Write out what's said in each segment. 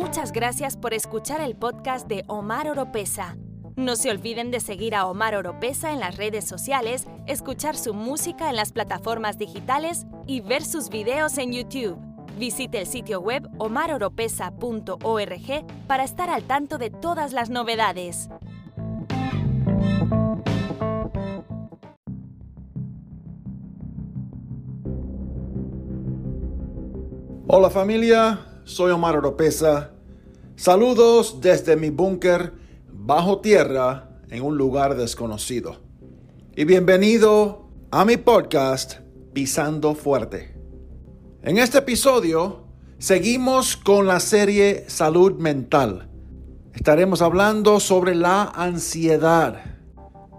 Muchas gracias por escuchar el podcast de Omar Oropesa. No se olviden de seguir a Omar Oropesa en las redes sociales, escuchar su música en las plataformas digitales y ver sus videos en YouTube. Visite el sitio web omaroropesa.org para estar al tanto de todas las novedades. Hola familia, soy Omar Oropesa. Saludos desde mi búnker bajo tierra en un lugar desconocido. Y bienvenido a mi podcast Pisando Fuerte. En este episodio seguimos con la serie Salud Mental. Estaremos hablando sobre la ansiedad.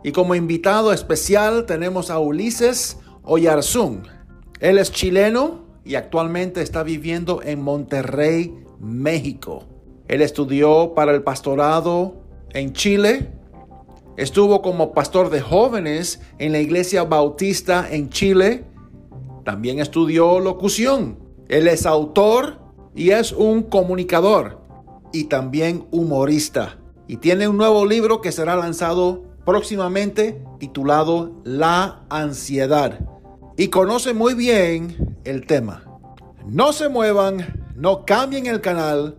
Y como invitado especial tenemos a Ulises Oyarzún. Él es chileno y actualmente está viviendo en Monterrey, México. Él estudió para el pastorado en Chile. Estuvo como pastor de jóvenes en la iglesia bautista en Chile. También estudió locución. Él es autor y es un comunicador y también humorista. Y tiene un nuevo libro que será lanzado próximamente titulado La ansiedad. Y conoce muy bien el tema. No se muevan, no cambien el canal.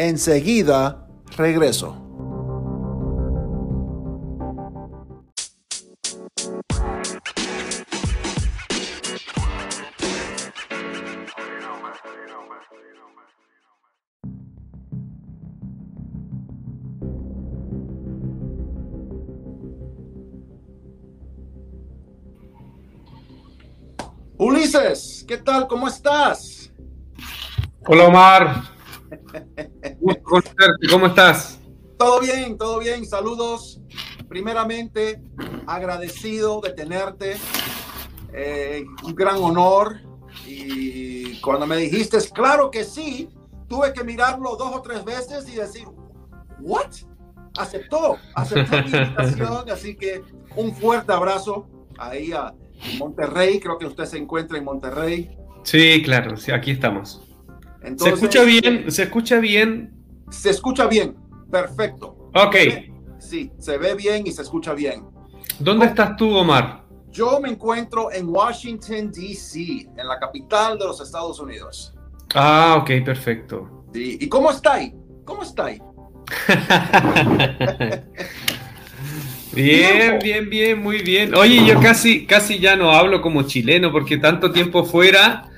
Enseguida regreso. Ulises, ¿qué tal? ¿Cómo estás? Hola Omar. ¿Cómo estás? Todo bien, todo bien. Saludos. Primeramente, agradecido de tenerte. Eh, un gran honor. Y cuando me dijiste, claro que sí, tuve que mirarlo dos o tres veces y decir, ¿what? Aceptó, aceptó mi invitación. Así que un fuerte abrazo ahí a Monterrey, creo que usted se encuentra en Monterrey. Sí, claro, sí, aquí estamos. ¿Se escucha bien? ¿Se escucha bien? Se escucha bien, perfecto. Ok. Sí, se ve bien y se escucha bien. ¿Dónde estás tú, Omar? Yo me encuentro en Washington, D.C., en la capital de los Estados Unidos. Ah, ok, perfecto. Sí. ¿Y cómo está ahí? ¿Cómo está ahí? Bien, bien, bien, muy bien. Oye, yo casi, casi ya no hablo como chileno porque tanto tiempo fuera,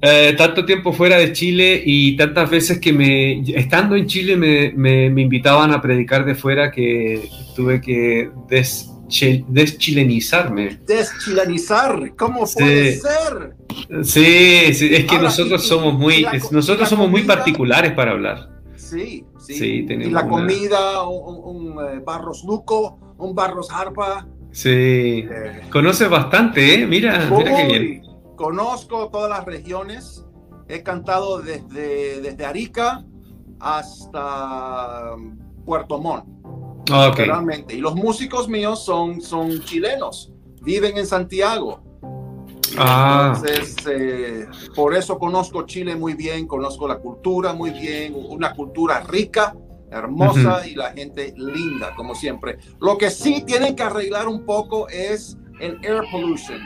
eh, tanto tiempo fuera de Chile y tantas veces que me, estando en Chile me, me, invitaban a predicar de fuera que tuve que des, deschilenizarme. Deschilenizar, ¿cómo puede ser? Sí, sí, es que nosotros somos muy, nosotros somos muy particulares para hablar. Sí, sí. y la comida, un, un, eh, barros nuco, un barros harpa. Sí. Eh, Conoces bastante, ¿eh? Mira, mira qué bien. Conozco todas las regiones. He cantado desde, desde Arica hasta Puerto Montt. Ah, Realmente. Y los músicos míos son, son chilenos. Viven en Santiago. Ah. Entonces, eh, por eso conozco Chile muy bien, conozco la cultura muy bien, una cultura rica, hermosa y la gente linda, como siempre. Lo que sí tienen que arreglar un poco es el air pollution,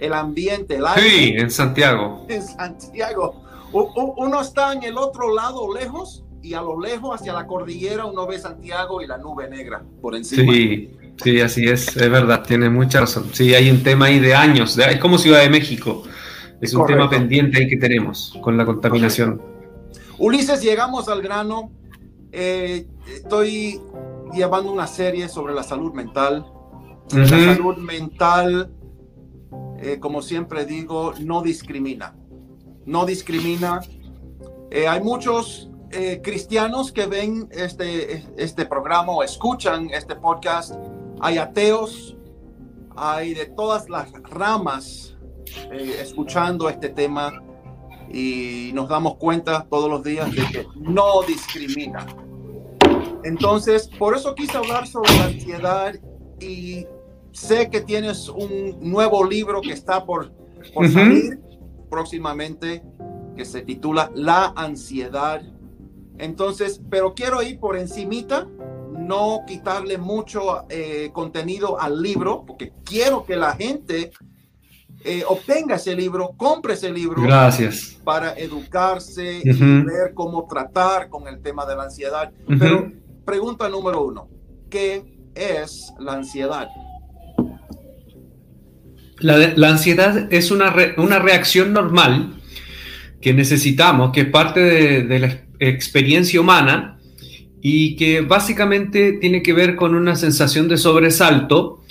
el ambiente, el aire. Sí, en Santiago. En Santiago. Uno está en el otro lado lejos y a lo lejos hacia la cordillera uno ve Santiago y la nube negra por encima. Sí. Sí, así es, es verdad, tiene mucha razón. Sí, hay un tema ahí de años, es como Ciudad de México, es un tema pendiente ahí que tenemos con la contaminación. Ulises, llegamos al grano. Eh, estoy llevando una serie sobre la salud mental. La salud mental, eh, como siempre digo, no discrimina. No discrimina. Eh, hay muchos cristianos que ven este, este programa o escuchan este podcast hay ateos, hay de todas las ramas eh, escuchando este tema y nos damos cuenta todos los días de que no discrimina. Entonces, por eso quise hablar sobre la ansiedad y sé que tienes un nuevo libro que está por, salir próximamente que se titula La ansiedad Entonces, pero quiero ir por encimita, no quitarle mucho eh, contenido al libro, porque quiero que la gente eh, obtenga ese libro, compre ese libro. Gracias. Para educarse y ver cómo tratar con el tema de la ansiedad. Pero pregunta número uno, ¿qué es la ansiedad? La, ansiedad es una, una, reacción normal que necesitamos, que es parte de, la experiencia humana y que básicamente tiene que ver con una sensación de sobresalto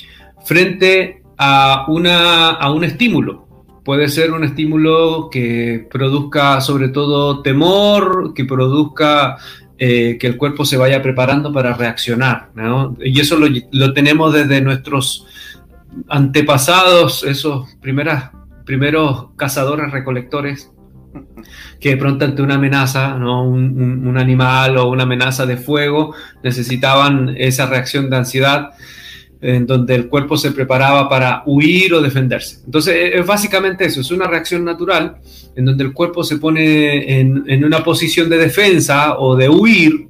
frente a, una, a un estímulo. Puede ser un estímulo que produzca sobre todo temor, que produzca eh, que el cuerpo se vaya preparando para reaccionar. Y eso lo, lo tenemos desde nuestros antepasados, esos primeras, primeros cazadores recolectores, que de pronto ante una amenaza, ¿no? Un, animal o una amenaza de fuego, necesitaban esa reacción de ansiedad en donde el cuerpo se preparaba para huir o defenderse. Entonces, es básicamente eso, es una reacción natural en donde el cuerpo se pone en, una posición de defensa o de huir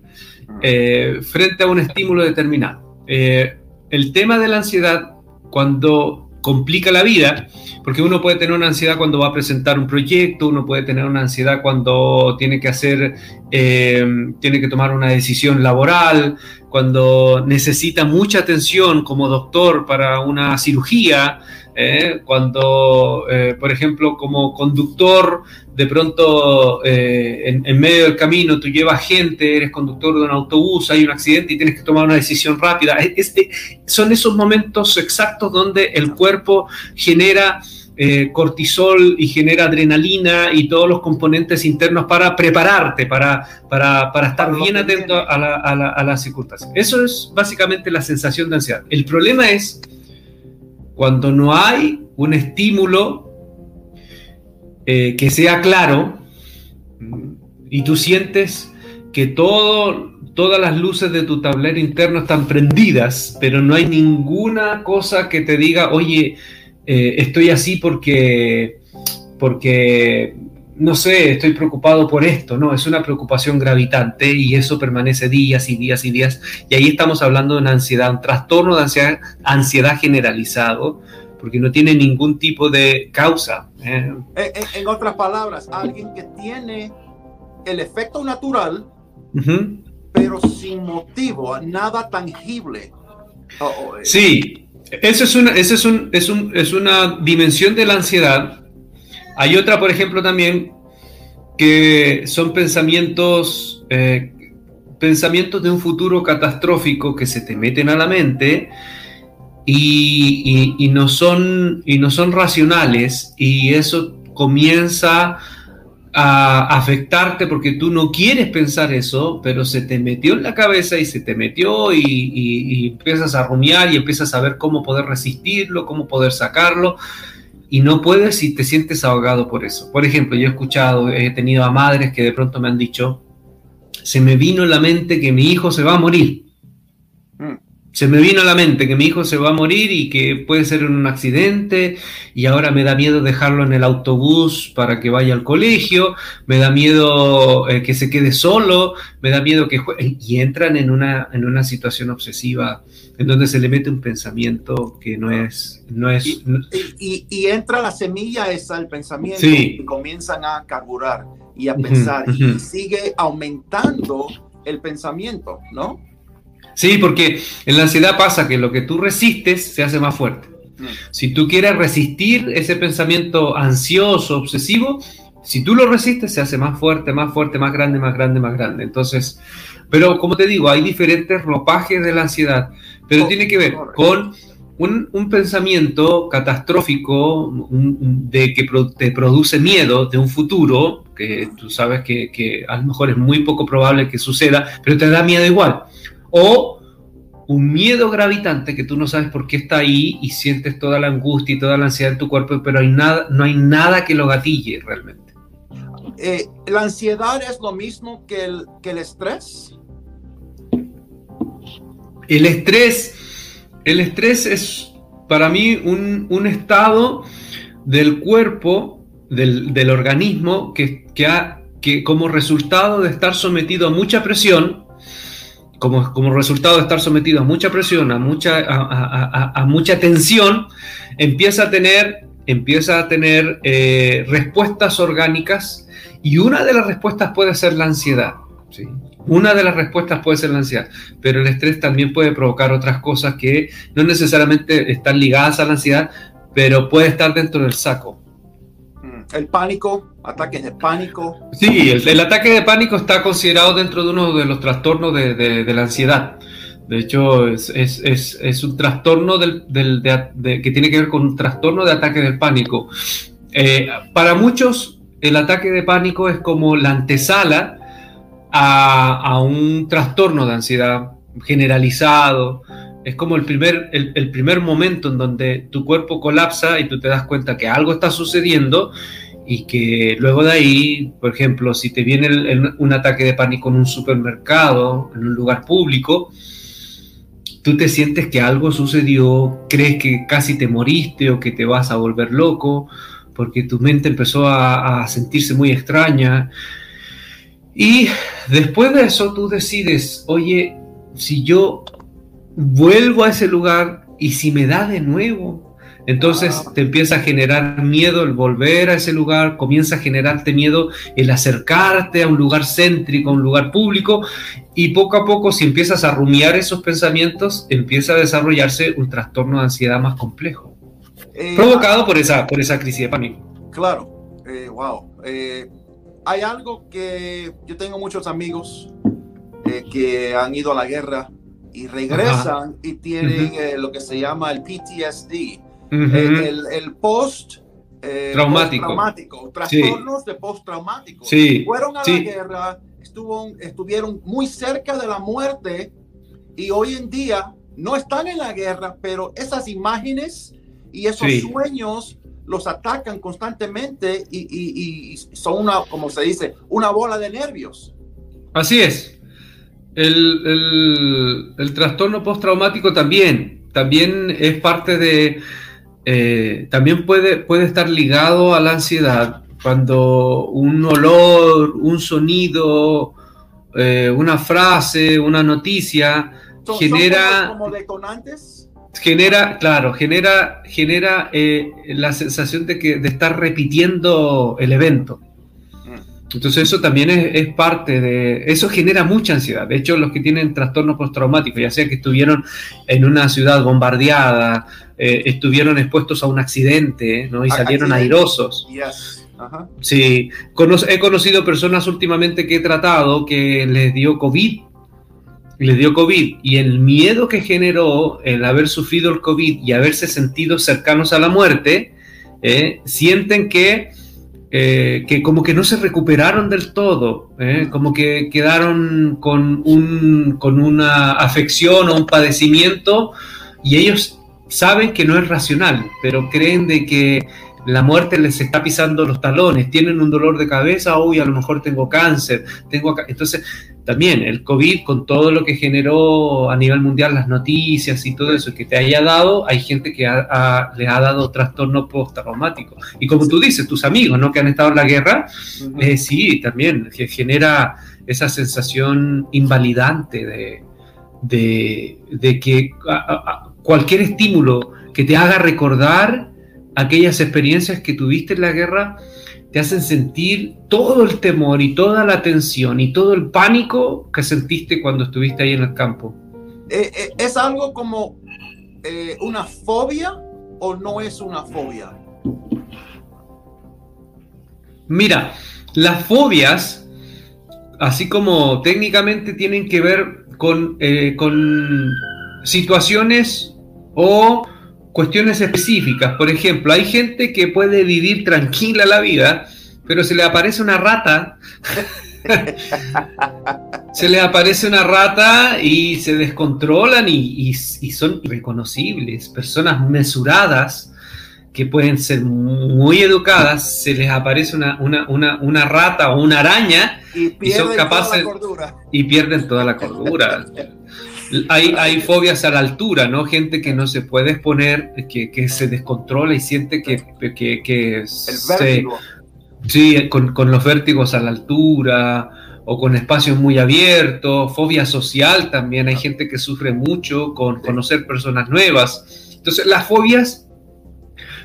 eh, frente a un estímulo determinado. Eh, el tema de la ansiedad cuando complica la vida, porque uno puede tener una ansiedad cuando va a presentar un proyecto, uno puede tener una ansiedad cuando tiene que hacer, eh, tiene que tomar una decisión laboral, cuando necesita mucha atención como doctor para una cirugía, ¿eh? cuando, eh, por ejemplo, como conductor, de pronto eh, en, medio del camino tú llevas gente, eres conductor de un autobús, hay un accidente y tienes que tomar una decisión rápida. Este, son esos momentos exactos donde el cuerpo genera... cortisol y genera adrenalina y todos los componentes internos para prepararte, para, para, para estar bien atento a, la, a, la, a las circunstancias. Eso es básicamente la sensación de ansiedad. El problema es cuando no hay un estímulo eh, que sea claro y tú sientes que todas las luces de tu tablero interno están prendidas, pero no hay ninguna cosa que te diga, oye, eh, estoy así porque, porque no sé, estoy preocupado por esto, no, es una preocupación gravitante y eso permanece días y días y días. Y ahí estamos hablando de una ansiedad, un trastorno de ansiedad, ansiedad generalizado, porque no tiene ningún tipo de causa. ¿eh? En, otras palabras, alguien que tiene el efecto natural, pero sin motivo, nada tangible. Oh, oh, eh. Sí, eso es una, eso es, un, es, un, es una dimensión de la ansiedad hay otra, por ejemplo, también que son pensamientos, eh, pensamientos de un futuro catastrófico que se te meten a la mente y, no, son, y no son racionales y eso comienza a afectarte porque tú no quieres pensar eso, pero se te metió en la cabeza y se te metió y, y empiezas a rumiar y empiezas a ver cómo poder resistirlo, cómo poder sacarlo y no puedes y te sientes ahogado por eso. Por ejemplo, yo he escuchado, he tenido a madres que de pronto me han dicho, se me vino en la mente que mi hijo se va a morir. Se me vino a la mente que mi hijo se va a morir y que puede ser en un accidente y ahora me da miedo dejarlo en el autobús para que vaya al colegio, me da miedo eh, que se quede solo, me da miedo que juegue y entran en una, en una situación obsesiva en donde se le mete un pensamiento que no es... No es y, entra la semilla esa, el pensamiento, y comienzan a carburar y a pensar, y sigue aumentando el pensamiento, ¿no? Sí, porque en la ansiedad pasa que lo que tú resistes se hace más fuerte. Mm. Si tú quieres resistir ese pensamiento ansioso, obsesivo, si tú lo resistes, se hace más fuerte, más fuerte, más grande, más grande, más grande. Entonces, pero como te digo, hay diferentes ropajes de la ansiedad, pero tiene que ver con un, pensamiento catastrófico de que te produce miedo de un futuro, que tú sabes que, que, a lo mejor es muy poco probable que suceda, pero te da miedo igual. O un miedo gravitante que tú no sabes por qué está ahí y sientes toda la angustia y toda la ansiedad en tu cuerpo, pero hay nada, no hay nada que lo gatille realmente. Eh, ¿La ansiedad es lo mismo que el, que el estrés? El estrés, el estrés es para mí un, estado del cuerpo, del, organismo, que, que, ha que como resultado de estar sometido a mucha presión, como, como resultado de estar sometido a mucha presión, a mucha, a, mucha tensión, empieza a tener, empieza a tener eh, respuestas orgánicas y una de las respuestas puede ser la ansiedad. ¿sí? Una de las respuestas puede ser la ansiedad, pero el estrés también puede provocar otras cosas que no necesariamente están ligadas a la ansiedad, pero puede estar dentro del saco. El pánico, ataques de pánico. Sí, el, ataque de pánico está considerado dentro de uno de los trastornos de, la ansiedad. De hecho, es, un trastorno del, que tiene que ver con un trastorno de ataque del pánico. Eh, para muchos, el ataque de pánico es como la antesala a, un trastorno de ansiedad generalizado. Es como el primer, el, primer momento en donde tu cuerpo colapsa y tú te das cuenta que algo está sucediendo y que luego de ahí, por ejemplo, si te viene un ataque de pánico en un supermercado, en un lugar público, tú te sientes que algo sucedió, crees que casi te moriste o que te vas a volver loco, porque tu mente empezó a, a sentirse muy extraña. Y después de eso tú decides, oye, si yo vuelvo a ese lugar y si me da de nuevo, entonces te empieza a generar miedo el volver a ese lugar, comienza a generarte miedo el acercarte a un lugar céntrico, a un lugar público, y poco a poco si empiezas a rumiar esos pensamientos, empieza a desarrollarse un trastorno de ansiedad más complejo, eh, provocado por esa, por esa crisis de pánico. Claro, eh, wow. Eh, hay algo que yo tengo muchos amigos eh, que han ido a la guerra y regresan y tienen eh, lo que se llama el PTSD, eh, el, post traumático, trastornos de post traumático. Sí. Fueron a la guerra, estuvo, estuvieron muy cerca de la muerte y hoy en día no están en la guerra, pero esas imágenes y esos sueños los atacan constantemente y, son una, como se dice, una bola de nervios. Así es. El, trastorno postraumático también, también es parte de, eh, también puede, puede estar ligado a la ansiedad. Cuando un olor, un sonido, eh, una frase, una noticia genera... como detonantes? genera, claro, genera, genera eh, la sensación de, que, de estar repitiendo el evento. Entonces eso también es, parte de... Eso genera mucha ansiedad. De hecho, los que tienen trastorno postraumático, ya sea que estuvieron en una ciudad bombardeada, eh, estuvieron expuestos a un accidente ¿no? y salieron airosos. Sí, he conocido personas últimamente que he tratado que les dio COVID le dio COVID y el miedo que generó el haber sufrido el COVID y haberse sentido cercanos a la muerte, eh, sienten que, eh, que como que no se recuperaron del todo, eh, como que quedaron con, un, con una afección o un padecimiento y ellos saben que no es racional, pero creen de que la muerte les está pisando los talones, tienen un dolor de cabeza, hoy a lo mejor tengo cáncer, tengo acá. Entonces, también el COVID, con todo lo que generó a nivel mundial, las noticias y todo eso que te haya dado, hay gente que le ha dado trastorno postraumático. Y como tú dices, tus amigos, ¿no? Que han estado en la guerra, eh, sí, también genera esa sensación invalidante de, de, que cualquier estímulo que te haga recordar aquellas experiencias que tuviste en la guerra te hacen sentir todo el temor y toda la tensión y todo el pánico que sentiste cuando estuviste ahí en el campo. Eh, eh, ¿Es algo como eh, una fobia o no es una fobia? Mira, las fobias, así como técnicamente tienen que ver con, con situaciones o cuestiones específicas. Por ejemplo, hay gente que puede vivir tranquila la vida, pero se le aparece una rata. se le aparece una rata y se descontrolan y, son irreconocibles. Personas mesuradas que pueden ser muy educadas, se les aparece una, rata o una araña y, son capaces y pierden toda la cordura. Hay, fobias a la altura, ¿no? Gente que no se puede exponer, que, se descontrola y siente que, que, se, Sí, con, los vértigos a la altura o con espacios muy abiertos, fobia social también, hay gente que sufre mucho con conocer personas nuevas. Entonces, las fobias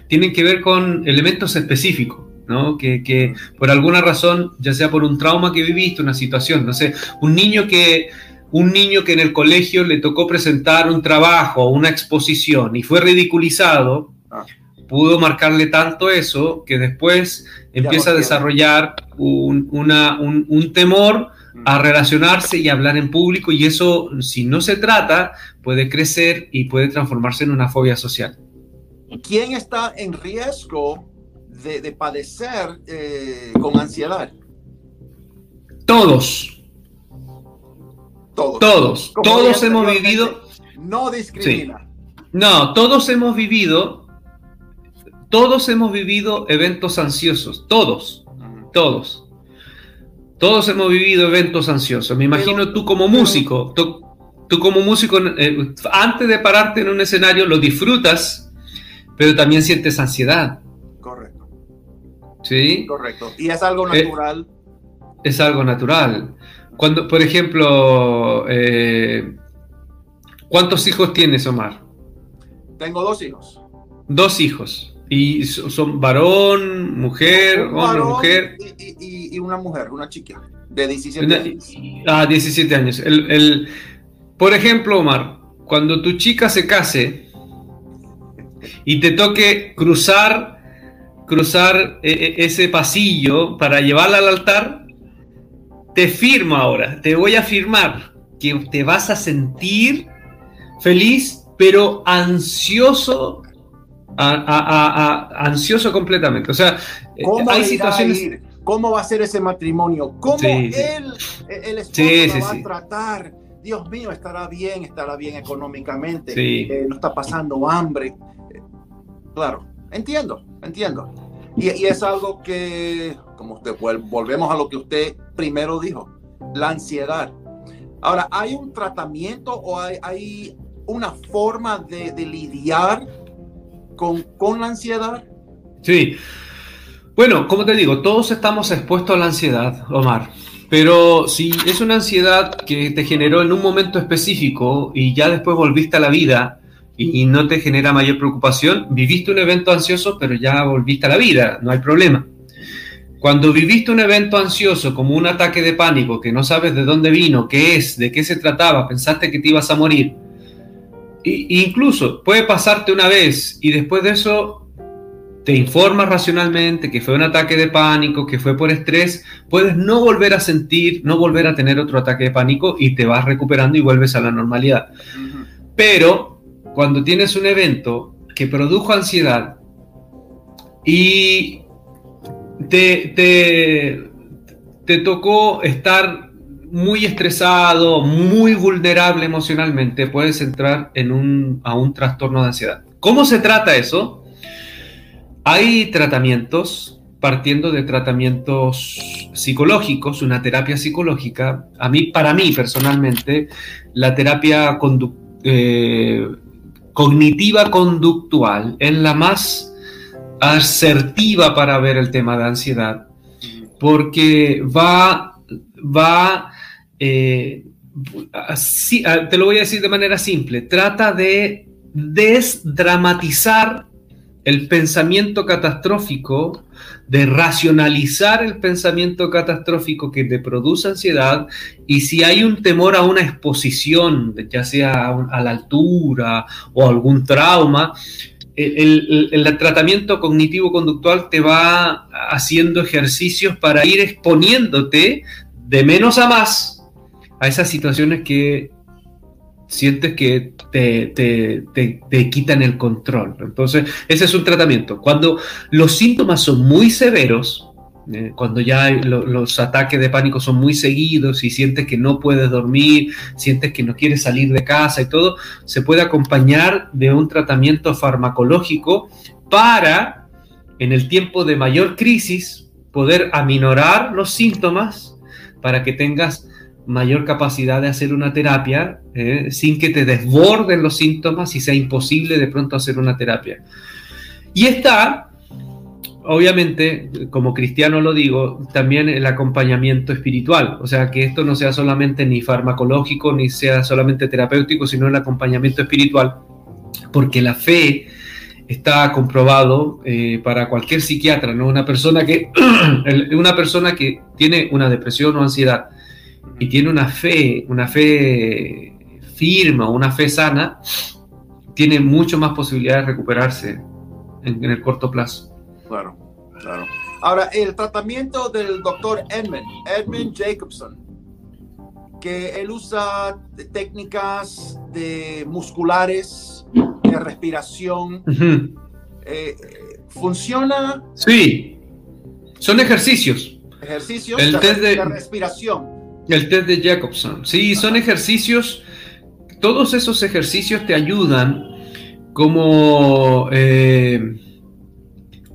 tienen que ver con elementos específicos. ¿no? Que, que, por alguna razón, ya sea por un trauma que viviste, una situación, no sé, un niño que un niño que en el colegio le tocó presentar un trabajo una exposición y fue ridiculizado, ah. pudo marcarle tanto eso que después empieza a desarrollar un, un, temor a mm. relacionarse y hablar en público y eso, si no se trata, puede crecer y puede transformarse en una fobia social. ¿Quién está en riesgo de, padecer eh, con ansiedad? Todos. Todos. Todos. Todos hemos vivido. No discrimina. No, todos hemos vivido todos hemos vivido eventos ansiosos, todos, todos. Todos hemos vivido eventos ansiosos. Me imagino tú como músico, tú, como músico, eh, antes de pararte en un escenario lo disfrutas, pero también sientes ansiedad. Correcto. ¿Sí? Correcto. Y es algo eh, natural. es algo natural. Cuando, por ejemplo, eh, ¿cuántos hijos tienes, Omar? Tengo dos hijos. Dos hijos. ¿Y son varón, mujer, hombre, mujer? Y, una mujer, una chica de 17 años. Ah, 17 años. El, por ejemplo, Omar, cuando tu chica se case y te toque cruzar, cruzar e, e, ese pasillo para llevarla al altar, te firmo ahora, te voy a firmar que te vas a sentir feliz, pero ansioso ansioso completamente. O sea, ¿Cómo hay situaciones. ¿Cómo va a ser ese matrimonio? ¿Cómo él, el esposo va a tratar? Dios mío, estará bien, estará bien económicamente, eh, no está pasando hambre. Claro, entiendo, entiendo. Y, es algo que, como usted, volvemos a lo que usted primero dijo, la ansiedad. Ahora, ¿hay un tratamiento o hay, una forma de, de lidiar con, la ansiedad? Sí. Bueno, como te digo, todos estamos expuestos a la ansiedad, Omar. Pero si es una ansiedad que te generó en un momento específico y ya después volviste a la vida y, no te genera mayor preocupación, viviste un evento ansioso, pero ya volviste a la vida, no hay problema. Cuando viviste un evento ansioso como un ataque de pánico que no sabes de dónde vino, qué es, de qué se trataba, pensaste que te ibas a morir, incluso puede pasarte una vez y después de eso te informas racionalmente que fue un ataque de pánico, que fue por estrés, puedes no volver a sentir, no volver a tener otro ataque de pánico y te vas recuperando y vuelves a la normalidad. Pero cuando tienes un evento que produjo ansiedad y te, te, tocó estar muy estresado, muy vulnerable emocionalmente, puedes entrar en un, a un trastorno de ansiedad. ¿Cómo se trata eso? Hay tratamientos, partiendo de tratamientos psicológicos, una terapia psicológica. A mí, para mí personalmente, la terapia eh, cognitiva conductual es la más asertiva para ver el tema de ansiedad, porque va, va eh, ah, te lo voy a decir de manera simple, trata de desdramatizar el pensamiento catastrófico, de racionalizar el pensamiento catastrófico que te produce ansiedad y si hay un temor a una exposición, ya sea a la altura o algún trauma, el, el tratamiento cognitivo-conductual te va haciendo ejercicios para ir exponiéndote de menos a más a esas situaciones que sientes que te, quitan el control. Entonces, ese es un tratamiento. Cuando los síntomas son muy severos, eh, cuando ya los ataques de pánico son muy seguidos y sientes que no puedes dormir, sientes que no quieres salir de casa y todo, se puede acompañar de un tratamiento farmacológico para, en el tiempo de mayor crisis, poder aminorar los síntomas para que tengas mayor capacidad de hacer una terapia eh, sin que te desborden los síntomas y sea imposible de pronto hacer una terapia. Y está obviamente, como cristiano lo digo, también el acompañamiento espiritual, o sea, que esto no sea solamente ni farmacológico, ni sea solamente terapéutico, sino el acompañamiento espiritual, porque la fe está comprobado eh, para cualquier psiquiatra, ¿no? Una persona que, una persona que tiene una depresión o ansiedad y tiene una fe, una fe firme, una fe sana, tiene mucho más posibilidad de recuperarse en, el corto plazo. Claro, claro. Ahora, el tratamiento del doctor Edmund, Edmund Jacobson, que él usa técnicas de musculares, de respiración, eh, ¿funciona? Sí, son ejercicios. Ejercicios el de, test de, respiración. El test de Jacobson. Sí, son ejercicios, todos esos ejercicios te ayudan como, eh,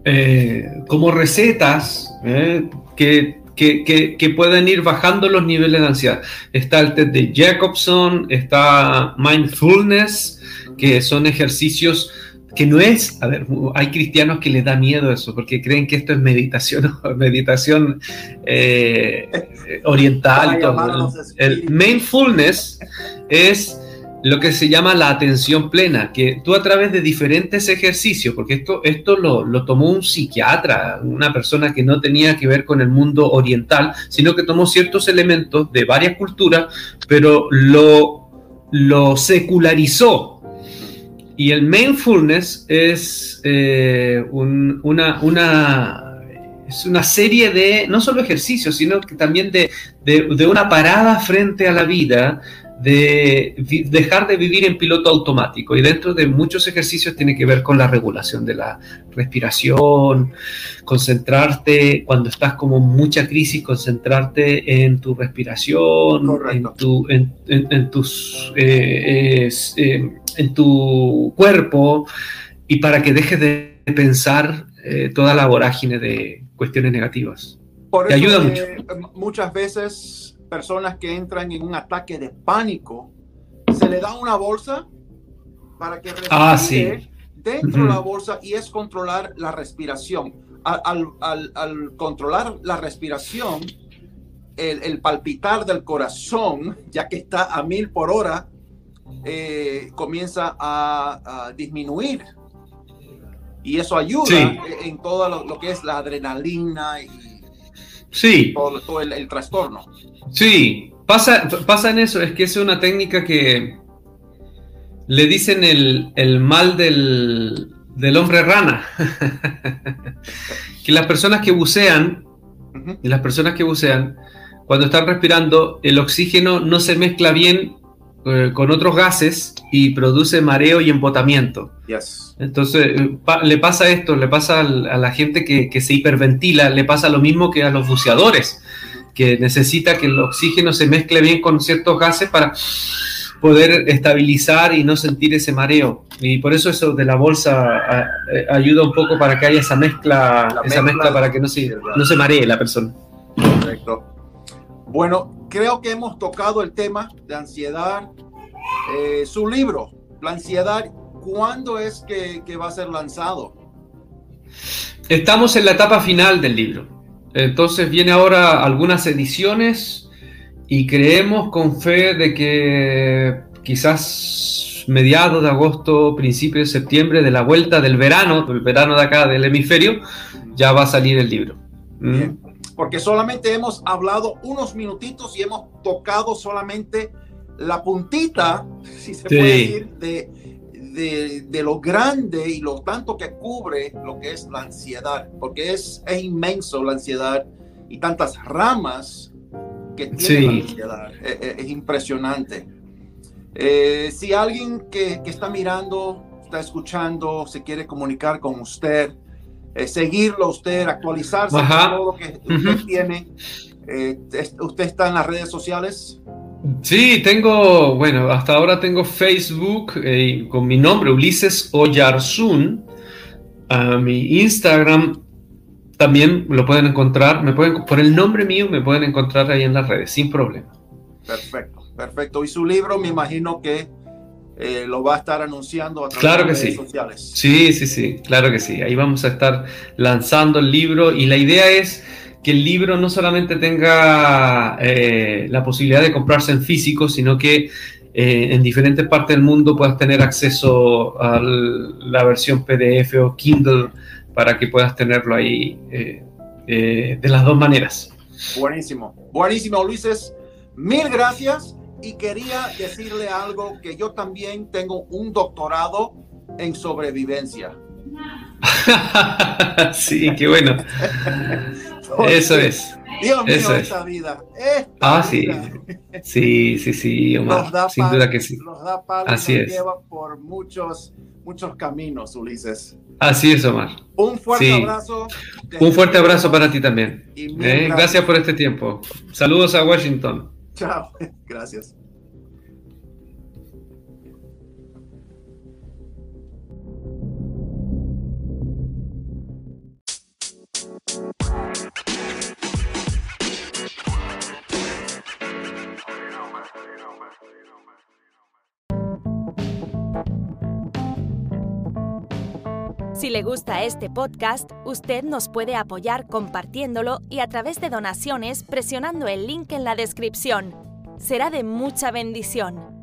eh, como recetas eh, que, que, pueden ir bajando los niveles de ansiedad. Está el test de Jacobson, está mindfulness, que son ejercicios que no es, a ver, hay cristianos que les da miedo eso, porque creen que esto es meditación, meditación oriental. El, el mindfulness es lo que se llama la atención plena, que tú a través de diferentes ejercicios, porque esto, esto lo, lo, tomó un psiquiatra, una persona que no tenía que ver con el mundo oriental, sino que tomó ciertos elementos de varias culturas, pero lo, lo secularizó. Y el mindfulness es eh, una, una, es una serie de, no solo ejercicios, sino que también de, de, de una parada frente a la vida, de dejar de vivir en piloto automático y dentro de muchos ejercicios tiene que ver con la regulación de la respiración, concentrarte cuando estás como mucha crisis, concentrarte en tu respiración, en tu, en, tus, eh, eh, en tu cuerpo y para que dejes de pensar eh, toda la vorágine de cuestiones negativas. Te ayuda mucho. Muchas veces personas que entran en un ataque de pánico, se le da una bolsa para que ah, respire dentro de la bolsa y es controlar la respiración. Al, controlar la respiración, el, palpitar del corazón, ya que está a mil por hora, eh, comienza a, disminuir. Y eso ayuda en todo lo, lo, que es la adrenalina y Sí. Todo, el, trastorno. Sí, pasa, pasa en eso, es que es una técnica que le dicen el, mal del, hombre rana. que las personas que bucean, y las personas que bucean, cuando están respirando, el oxígeno no se mezcla bien eh, con otros gases y produce mareo y embotamiento. Entonces, eh, le pasa esto, le pasa a la gente que, se hiperventila, le pasa lo mismo que a los buceadores, que necesita que el oxígeno se mezcle bien con ciertos gases para poder estabilizar y no sentir ese mareo. Y por eso eso de la bolsa eh, ayuda un poco para que haya esa mezcla, esa mezcla, para que no se, no se maree la persona. Correcto. Bueno, creo que hemos tocado el tema de ansiedad. Eh, su libro, La ansiedad, ¿cuándo es que, va a ser lanzado? Estamos en la etapa final del libro. Entonces viene ahora algunas ediciones y creemos con fe de que quizás mediados de agosto, principios de septiembre, de la vuelta del verano, del verano de acá del hemisferio, ya va a salir el libro. Bien porque solamente hemos hablado unos minutitos y hemos tocado solamente la puntita, si se puede decir, de, de, lo grande y lo tanto que cubre lo que es la ansiedad, porque es, es inmenso la ansiedad y tantas ramas que tiene la ansiedad. E, e, es, impresionante. Eh, si alguien que, que está mirando, está escuchando, se quiere comunicar con usted, eh, seguirlo usted, actualizarse todo lo que usted tiene. Eh, ¿Usted está en las redes sociales? Sí, tengo, bueno, hasta ahora tengo Facebook eh, con mi nombre, Ulises Oyarzún. A mi Instagram también lo pueden encontrar, me pueden, por el nombre mío me pueden encontrar ahí en las redes, sin problema. Perfecto, perfecto. Y su libro me imagino que eh, lo va a estar anunciando a través claro de que redes sí. sociales. Sí, sí, sí, claro que sí. Ahí vamos a estar lanzando el libro y la idea es que el libro no solamente tenga eh, la posibilidad de comprarse en físico, sino que eh, en diferentes partes del mundo puedas tener acceso a la versión PDF o Kindle para que puedas tenerlo ahí de las dos maneras. Buenísimo, buenísimo, Ulises. Mil gracias y quería decirle algo que yo también tengo un doctorado en sobrevivencia. sí, qué bueno. Eso es. Dios mío, Eso es. esta vida. Esta Ah, sí. vida Sí, sí, sí, Omar. nos da Sin duda que sí. Nos da palo Así nos es. lleva por muchos, muchos caminos, Ulises. Así es, Omar. Un fuerte Sí. abrazo. Un fuerte abrazo para ti también. Eh, gracias. Gracias por este tiempo. Saludos a Washington. Chao. Gracias. Si le gusta este podcast, usted nos puede apoyar compartiéndolo y a través de donaciones presionando el link en la descripción. Será de mucha bendición.